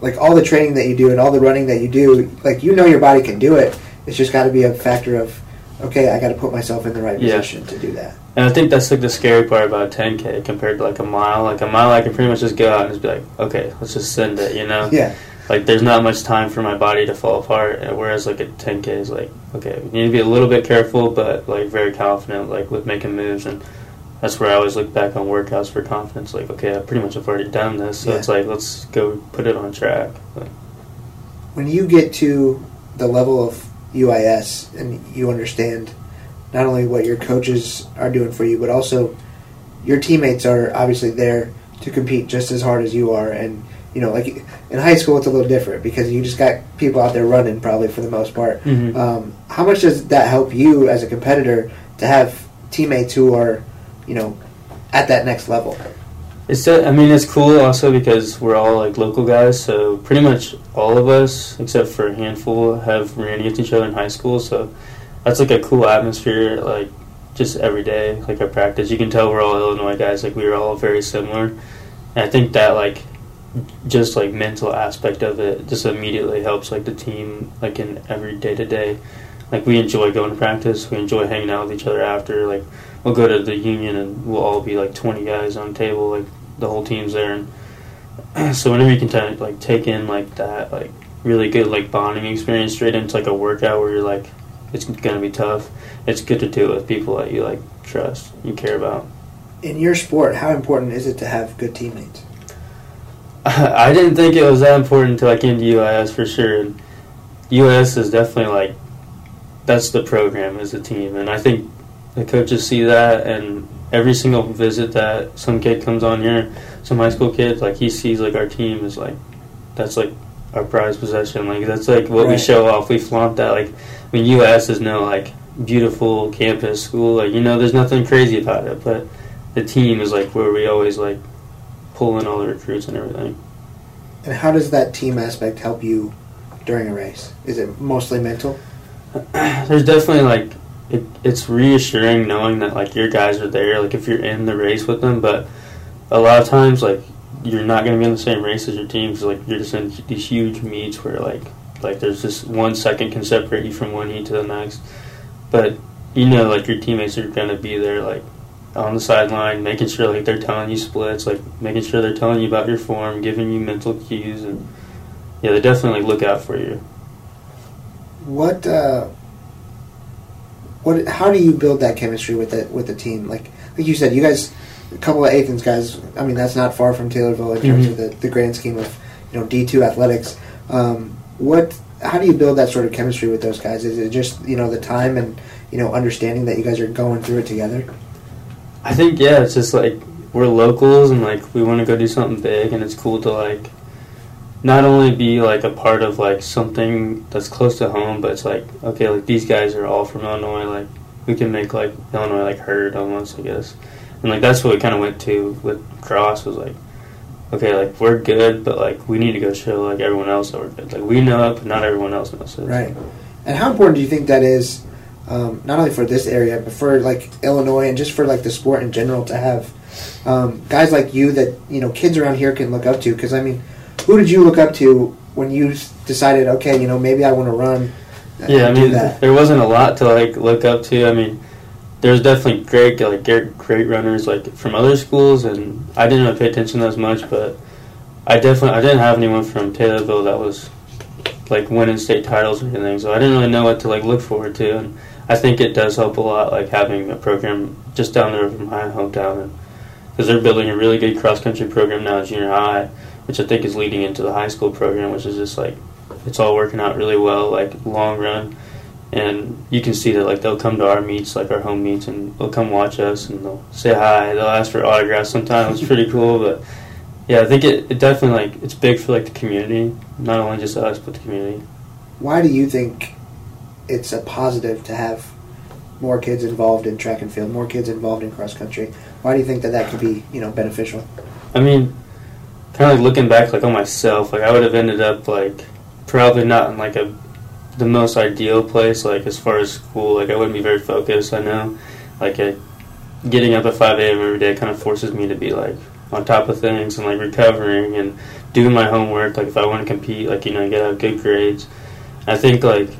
like all the training that you do and all the running that you do, like you know, your body can do it. It's just got to be a factor of, okay, I got to put myself in the right Yeah. position to do that. And I think that's like the scary part about 10k compared to like a mile. Like a mile, I can pretty much just go out and just be like, okay, let's just send it. You know, Yeah, like there's not much time for my body to fall apart. Whereas like a 10k is like, okay, we need to be a little bit careful, but like very confident, like with making moves. And that's where I always look back on workouts for confidence. Like, okay, I pretty much have already done this, so Yeah. it's like let's go put it on track. When you get to the level of UIS and you understand not only what your coaches are doing for you, but also your teammates are obviously there to compete just as hard as you are. And you know, like in high school, it's a little different because you just got people out there running probably for the most part. Mhm. Um, how much does that help you as a competitor to have teammates who are, you know, at that next level? It's uh, I mean it's cool also because we're all like local guys, so pretty much all of us except for a handful have ran against each other in high school. So that's like a cool atmosphere, like just every day, like our practice. You can tell we're all Illinois guys, like we were all very similar. And I think that like just like mental aspect of it just immediately helps like the team like in every day to day. Like we enjoy going to practice, we enjoy hanging out with each other after. Like we'll go to the union and we'll all be like twenty guys on table, like the whole team's there and so whenever you can t- like take in like that like really good like bonding experience straight into like a workout where you're like it's gonna be tough it's good to do it with people that you like trust you care about In your sport, how important is it to have good teammates? I didn't think it was that important until I came to UIS for sure. And UIS is definitely like that's the program as a team, and I think the coaches see that. And every single visit that some kid comes on here, some high school kid, like he sees like our team is like that's like our prized possession. Like that's like what we show off. We flaunt that. Like I mean, UIS is no like beautiful campus school. Like you know, there's nothing crazy about it, but the team is like where we always like pull in all the recruits and everything. And how does that team aspect help you during a race? Is it mostly mental? There's definitely like it, it's reassuring knowing that like your guys are there. Like if you're in the race with them, but a lot of times like you're not going to be in the same race as your team. 'cause, like you're just in these huge meets where like like there's just one second can separate you from one heat to the next. But you know like your teammates are going to be there like on the sideline, making sure like they're telling you splits, like making sure they're telling you about your form, giving you mental cues, and yeah, they definitely look out for you. What uh, what? How do you build that chemistry with the with the team? Like like you said, you guys, a couple of Athens guys. I mean, that's not far from Taylorville in terms Mhm. of the, the grand scheme of you know D two athletics. Um, what? How do you build that sort of chemistry with those guys? Is it just you know the time and you know understanding that you guys are going through it together? I think yeah, it's just like we're locals and like we want to go do something big, and it's cool to like not only be like a part of like something that's close to home, but it's like okay, like these guys are all from Illinois, like we can make like Illinois like heard almost, I guess, and like that's what we kind of went to with cross was like okay, like we're good, but like we need to go show like everyone else that we're good. Like we know it, but not everyone else knows it. Right. And how important do you think that is, um, not only for this area, but for like Illinois and just for like the sport in general to have um, guys like you that you know kids around here can look up to? Because I mean, who did you look up to when you decided, okay, you know, maybe I want to run? and Yeah, I mean, that. there wasn't a lot to like look up to. I mean, there's definitely great like great, great runners like from other schools, and I didn't really pay attention as much. But I definitely I didn't have anyone from Taylorville that was like winning state titles or anything, so I didn't really know what to like look forward to. And I think it does help a lot, like having a program just down there from my hometown, because they're building a really good cross country program now at junior high, which I think is leading into the high school program, which is just like it's all working out really well, like long run. And you can see that like they'll come to our meets, like our home meets, and they'll come watch us and they'll say hi. They'll ask for autographs sometimes. It's pretty cool, but yeah, I think it, it definitely like it's big for like the community, not only just us but the community. Why do you think it's a positive to have more kids involved in track and field, more kids involved in cross country? Why do you think that that could be you know beneficial? I mean, kind of like looking back, like on myself, like I would have ended up like probably not in like a the most ideal place, like as far as school. Like I wouldn't be very focused. I know, like uh getting up at five a.m. every day kind of forces me to be like on top of things and like recovering and doing my homework. Like if I want to compete, like you know, get out good grades. I think like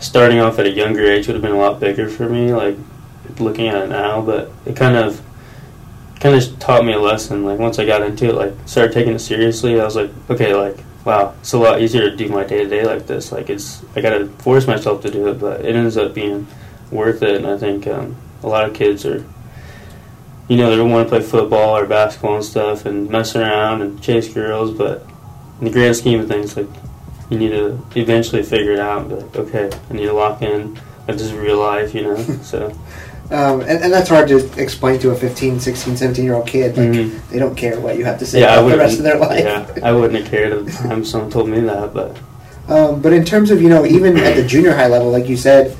starting off at a younger age would have been a lot bigger for me. Like looking at it now, but it kind of kind of taught me a lesson. Like once I got into it, like started taking it seriously, I was like, okay, like wow, it's a lot easier to do my day to day like this. Like it's I gotta force myself to do it, but it ends up being worth it. And I think um, a lot of kids are, you know, they don't want to play football or basketball and stuff and mess around and chase girls, but in the grand scheme of things, like you need to eventually figure it out and be like, okay, I need to lock in. Like this is real life, you know. So Um, and, and that's hard to explain to a 15, 16, 17 year old kid. Like, Mhm. They don't care what you have to say yeah, about the rest of their life. Yeah, I wouldn't have cared at the time someone told me that, but Um, but in terms of you know even at the junior high level, like you said,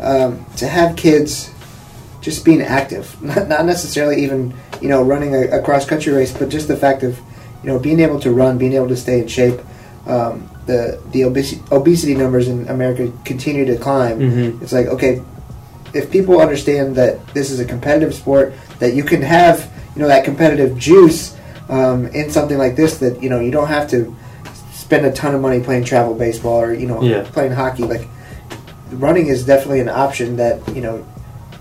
um, to have kids just being active, not, not necessarily even you know running a, a cross country race, but just the fact of you know being able to run, being able to stay in shape. Um, the the obesity, obesity numbers in America continue to climb. Mhm. It's like okay, if people understand that this is a competitive sport, that you can have you know that competitive juice um, in something like this, that you know you don't have to spend a ton of money playing travel baseball or you know Yeah. playing hockey. Like running is definitely an option that you know.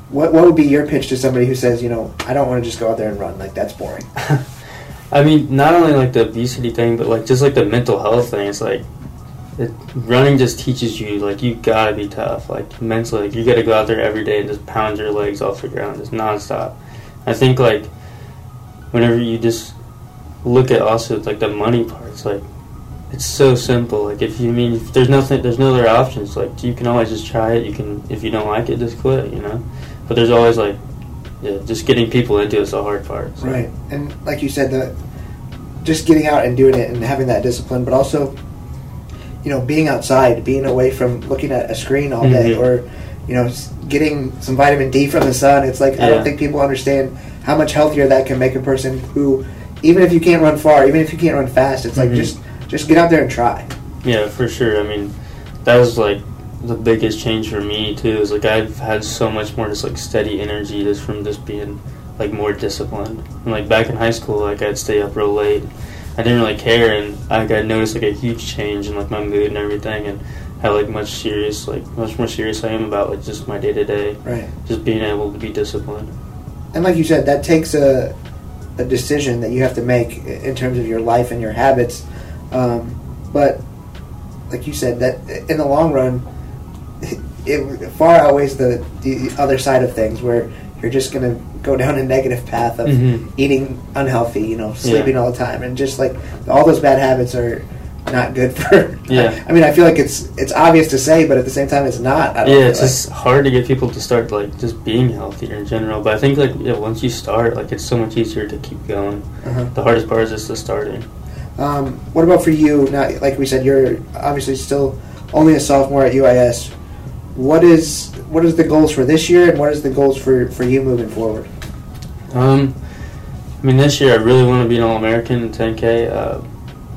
What what would be your pitch to somebody who says you know I don't want to just go out there and run like that's boring. I mean, not only like the obesity thing, but like just like the mental health thing. It's like it, running just teaches you like you gotta be tough, like mentally. Like, you gotta go out there every day and just pound your legs off the ground, just nonstop. I think like whenever you just look at also like the money parts, like it's so simple. Like if you mean if there's nothing, there's no other options. Like you can always just try it. You can if you don't like it, just quit. You know. But there's always like yeah, just getting people into it's the hard part. so. Right, and like you said, the just getting out and doing it and having that discipline, but also, you know, being outside, being away from looking at a screen all day, Mhm. or you know, getting some vitamin D from the sun. It's like I don't think people understand how much healthier that can make a person. Who, even if you can't run far, even if you can't run fast, it's like Mhm. just just get out there and try. Yeah, for sure. I mean, that was like the biggest change for me too. Is like I've had so much more just like steady energy just from just being like more disciplined. And like back in high school, like I'd stay up real late. I didn't really care, and like I noticed like a huge change in like my mood and everything, and how like much serious, like much more serious I am about like just my day to day, Right. just being able to be disciplined. and like you said, that takes a a decision that you have to make in terms of your life and your habits. Um, but like you said, that in the long run, it far outweighs the the other side of things, where you're just going to go down a negative path of Mhm. eating unhealthy, you know, sleeping all the time, and just like all those bad habits are not good for. Yeah. I, mean, I feel like it's it's obvious to say, but at the same time, it's not. I don't Yeah, it's like. just hard to get people to start like just being healthier in general. But I think like yeah, once you start, like it's so much easier to keep going. Uh-huh. The hardest part is just the starting. Um, what about for you? Now, like we said, you're obviously still only a sophomore at UIS. What is what is the goals for this year, and what is the goals for, for you moving forward? Um, I mean, this year I really want to be an All American in 10K. Uh,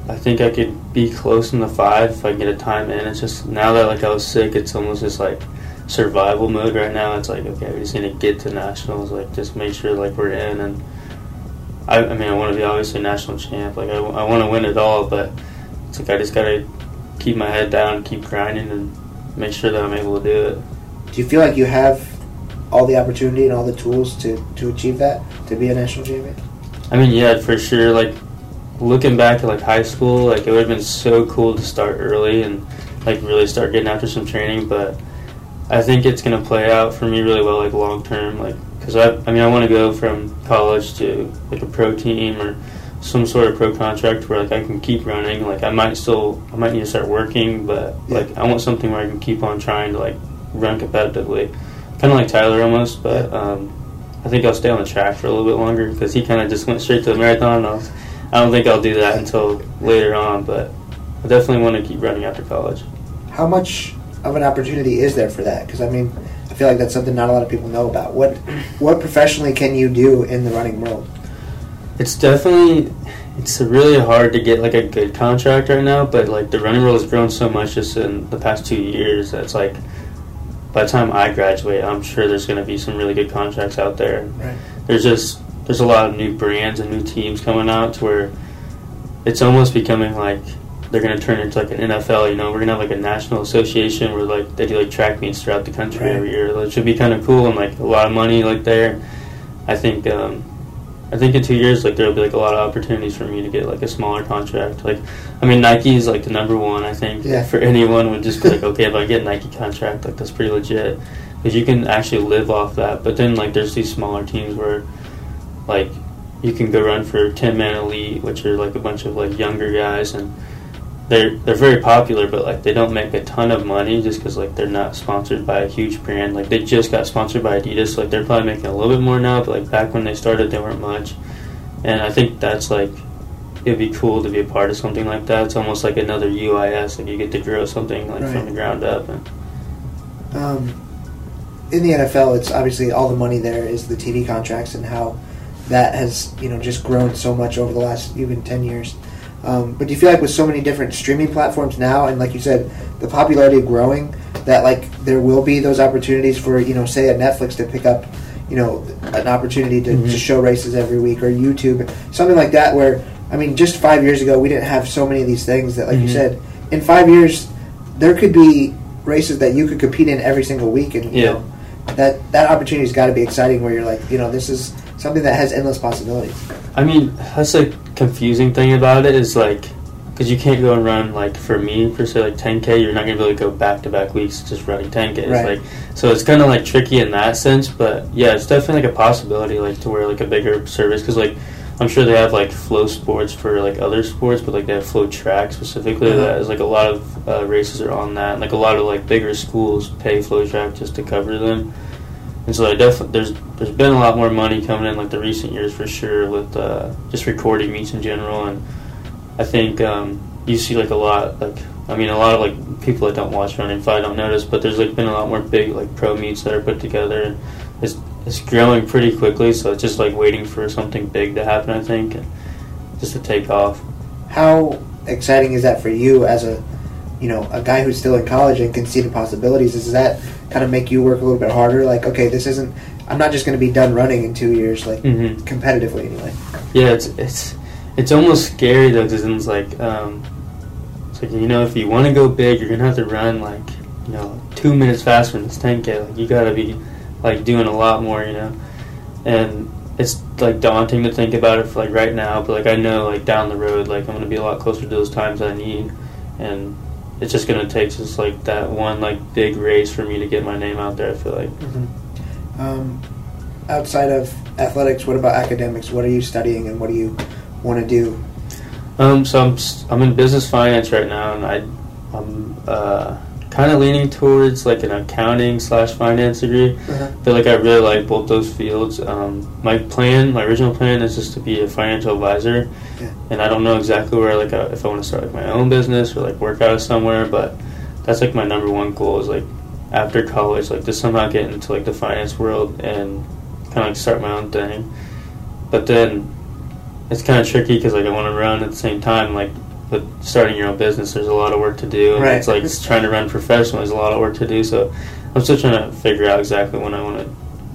I think I could be close in the five if I get a time in. It's just now that like I was sick, it's almost just like survival mode right now. It's like okay, we just need to get to nationals. Like just make sure like we're in. And I, I mean, I want to be obviously a national champ. Like I, I want to win it all, but it's like I just gotta keep my head down, keep grinding, and make sure that I'm able to do it. Do you feel like you have all the opportunity and all the tools to, to achieve that, to be a national champion? I mean, yeah, for sure. Like looking back at like high school, like it would have been so cool to start early and like really start getting after some training. But I think it's gonna play out for me really well, like long term. Like because I, I mean, I want to go from college to like a pro team or some sort of pro contract where like I can keep running. Like I might still, I might need to start working, but like I want something where I can keep on trying to like run competitively, kind of like Tyler almost. But um, I think I'll stay on the track for a little bit longer because he kind of just went straight to the marathon. And I, was, I don't think I'll do that until later on, but I definitely want to keep running after college. How much of an opportunity is there for that? Because I mean, I feel like that's something not a lot of people know about. What what professionally can you do in the running world? It's definitely it's really hard to get like a good contract right now, but like the running world has grown so much just in the past two years that it's like by the time I graduate, I'm sure there's going to be some really good contracts out there. Right. There's just there's a lot of new brands and new teams coming out to where it's almost becoming like they're going to turn into like an NFL. You know, we're going to have like a national association where like they do like track meets throughout the country Right. every year. It should be kind of cool and like a lot of money like there. I think um, I think in two years like there'll be like a lot of opportunities for me to get like a smaller contract. Like I mean Nike is like the number one. I think Yeah. for anyone would just be like okay if I get a Nike contract like that's pretty legit because you can actually live off that. But then like there's these smaller teams where like you can go run for Tinman Elite, which are like a bunch of like younger guys and they're they're very popular, but like they don't make a ton of money just because like they're not sponsored by a huge brand. Like they just got sponsored by Adidas, so, like they're probably making a little bit more now. But like back when they started, they weren't much. And I think that's like it'd be cool to be a part of something like that. It's almost like another UIS, like you get to grow something like Right. from the ground up. And Um, in the NFL, it's obviously all the money there is the TV contracts and how that has you know just grown so much over the last even ten years. Um, but do you feel like with so many different streaming platforms now, and like you said, the popularity growing, that like there will be those opportunities for you know say a Netflix to pick up you know an opportunity to, Mhm. to show races every week or YouTube something like that where I mean just five years ago we didn't have so many of these things that like you Mhm. said in five years there could be races that you could compete in every single week and you Yeah. know that that opportunity's got to be exciting where you're like you know this is something that has endless possibilities I mean, that's the confusing thing about it is like, because you can't go and run like for me per se like 10k. You're not gonna be able to go back to back weeks just running 10k. It's Right. like so it's kind of like tricky in that sense. But yeah, it's definitely like a possibility like to wear like a bigger service because like I'm sure they have like FloSports for like other sports, but like they have FloTrack specifically. Uh-huh. That is like a lot of uh, races are on that. And, like a lot of like bigger schools pay FloTrack just to cover them. And so I definitely there's there's been a lot more money coming in like the recent years for sure with uh, just recording meets in general, and I think um, you see like a lot like I mean a lot of like people that don't watch running probably don't notice, but there's like been a lot more big like pro meets that are put together, and it's it's growing pretty quickly. So it's just like waiting for something big to happen, I think, just to take off. how exciting is that for you as a you know a guy who's still in college and can see the possibilities Is that kind of make you work a little bit harder like okay this isn't i'm not just going to be done running in two years like hmm competitively anyway Yeah, it's it's it's almost scary though, because it's like um, it's like you know if you want to go big, you're gonna have to run like you know two minutes faster than this 10k. Like you gotta be like doing a lot more, you know, and it's like daunting to think about it for like right now. But like I know like down the road, like I'm gonna be a lot closer to those times I need, and it's just gonna take just like that one like big race for me to get my name out there. I feel like. um, outside of athletics what about academics what are you studying and what do you want to do Um, so I'm I'm in business finance right now, and I I'm uh, kind of leaning towards like an accounting slash finance degree. Uh-huh. I feel like I really like both those fields. Um, my plan, my original plan, is just to be a financial advisor, Yeah. and I don't know exactly where like uh, if I want to start like my own business or like work out of somewhere, but that's like my number one goal is like after college, like to somehow get into like the finance world and kind of like start my own thing. But then it's kind of tricky because like I want to run at the same time. Like with starting your own business, there's a lot of work to do, and Right. it's like trying to run professionally. There's a lot of work to do. So I'm still trying to figure out exactly when I want to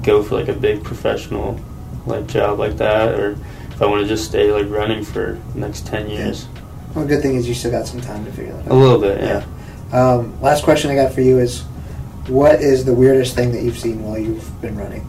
go for like a big professional like job like that, or if I want to just stay like running for the next ten years. well good thing is you still got some time to figure that out. A little bit, yeah. um, last question i got for you is what is the weirdest thing that you've seen while you've been running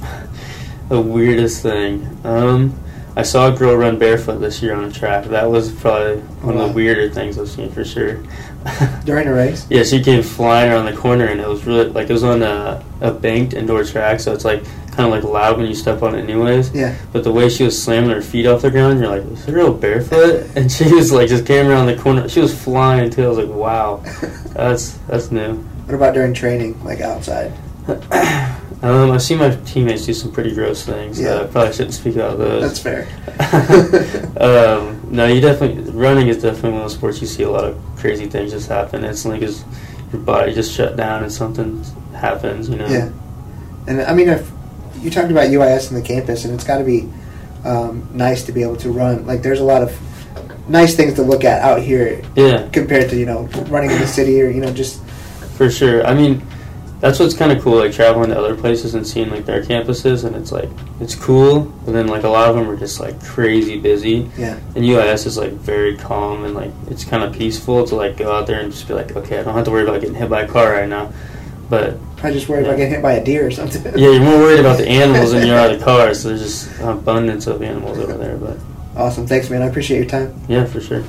The weirdest thing. Um, I saw a girl run barefoot this year on a track. That was probably one of the weirder things I've seen for sure. during a race Yeah, she came flying around the corner, and it was really like it was on a, a banked indoor track, so it's like kind of like loud when you step on it, anyways. yeah But the way she was slamming her feet off the ground, you're like, is the girl barefoot? And she was like, just came around the corner. She was flying too. I was like, wow, that's that's new. what about during training like outside um, I've seen my teammates do some pretty gross things. Yeah. I probably shouldn't speak about those. that's fair um, no, you definitely running is definitely one of those sports you see a lot of crazy things just happen instantly because your body just shut down and something happens. You know. Yeah, and I mean, if you talked about UIS and the campus, and it's got to be um, nice to be able to run. Like, there's a lot of nice things to look at out here Yeah, compared to you know running in the city or you know just for sure. I mean, that's what's kind of cool, like traveling to other places and seeing like their campuses, and it's like it's cool. But then like a lot of them are just like crazy busy, yeah and UIS is like very calm and like it's kind of peaceful to like go out there and just be like, okay, I don't have to worry about getting hit by a car right now. But I just worried about Yeah. getting hit by a deer or something. yeah, you're more worried about the animals than you are the cars. So there's just an abundance of animals over there. But awesome, thanks, man. I appreciate your time. yeah, for sure.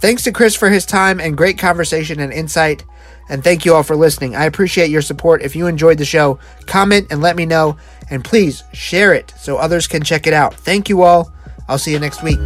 Thanks to Chris for his time and great conversation and insight. And thank you all for listening. I appreciate your support. If you enjoyed the show, comment and let me know. And please share it so others can check it out. Thank you all. I'll see you next week.